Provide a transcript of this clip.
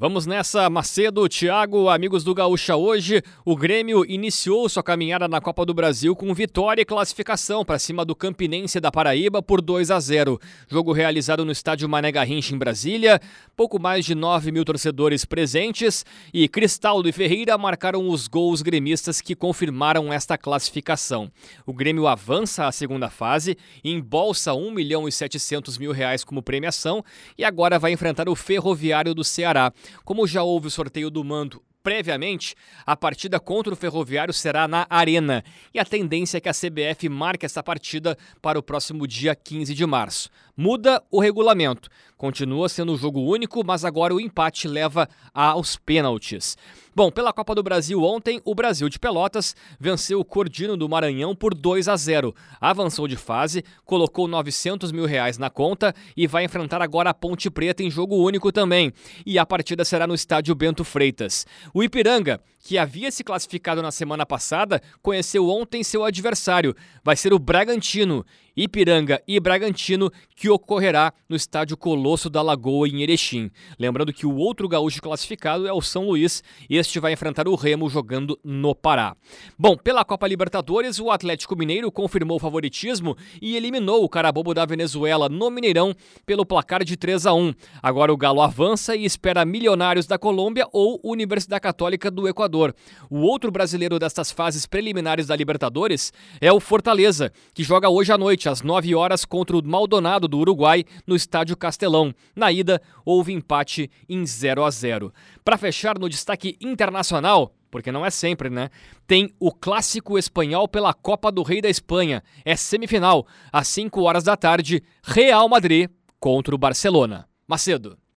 Vamos nessa, Macedo, Thiago, amigos do Gaúcha. Hoje, o Grêmio iniciou sua caminhada na Copa do Brasil com vitória e classificação para cima do Campinense da Paraíba por 2 a 0. Jogo realizado no estádio Mané Garrincha, em Brasília. Pouco mais de 9 mil torcedores presentes e Cristaldo e Ferreira marcaram os gols gremistas que confirmaram esta classificação. O Grêmio avança à segunda fase, embolsa 1 milhão e 700 mil reais como premiação e agora vai enfrentar o Ferroviário do Ceará. Como já houve o sorteio do mando previamente, a partida contra o Ferroviário será na Arena e a tendência é que a CBF marque essa partida para o próximo dia 15 de março. Muda o regulamento. Continua sendo um jogo único, mas agora o empate leva aos pênaltis. Bom, pela Copa do Brasil ontem, o Brasil de Pelotas venceu o Cordino do Maranhão por 2 a 0. Avançou de fase, colocou 900 mil reais na conta e vai enfrentar agora a Ponte Preta em jogo único também. E a partida será no estádio Bento Freitas. O Ipiranga, que havia se classificado na semana passada, conheceu ontem seu adversário. Vai ser o Bragantino. Ipiranga e Bragantino, que ocorrerá no estádio Colosso da Lagoa, em Erechim. Lembrando que o outro gaúcho classificado é o São Luís, este vai enfrentar o Remo jogando no Pará. Bom, pela Copa Libertadores, o Atlético Mineiro confirmou o favoritismo e eliminou o Carabobo da Venezuela no Mineirão pelo placar de 3 a 1. Agora o Galo avança e espera Milionários da Colômbia ou Universidade Católica do Equador. O outro brasileiro destas fases preliminares da Libertadores é o Fortaleza, que joga hoje à noite às 9 horas contra o Maldonado do Uruguai no Estádio Castelão. Na ida, houve empate em 0 a 0. Para fechar no destaque internacional, porque não é sempre, né? Tem o clássico espanhol pela Copa do Rei da Espanha. É semifinal, às 5 horas da tarde, Real Madrid contra o Barcelona. Macedo.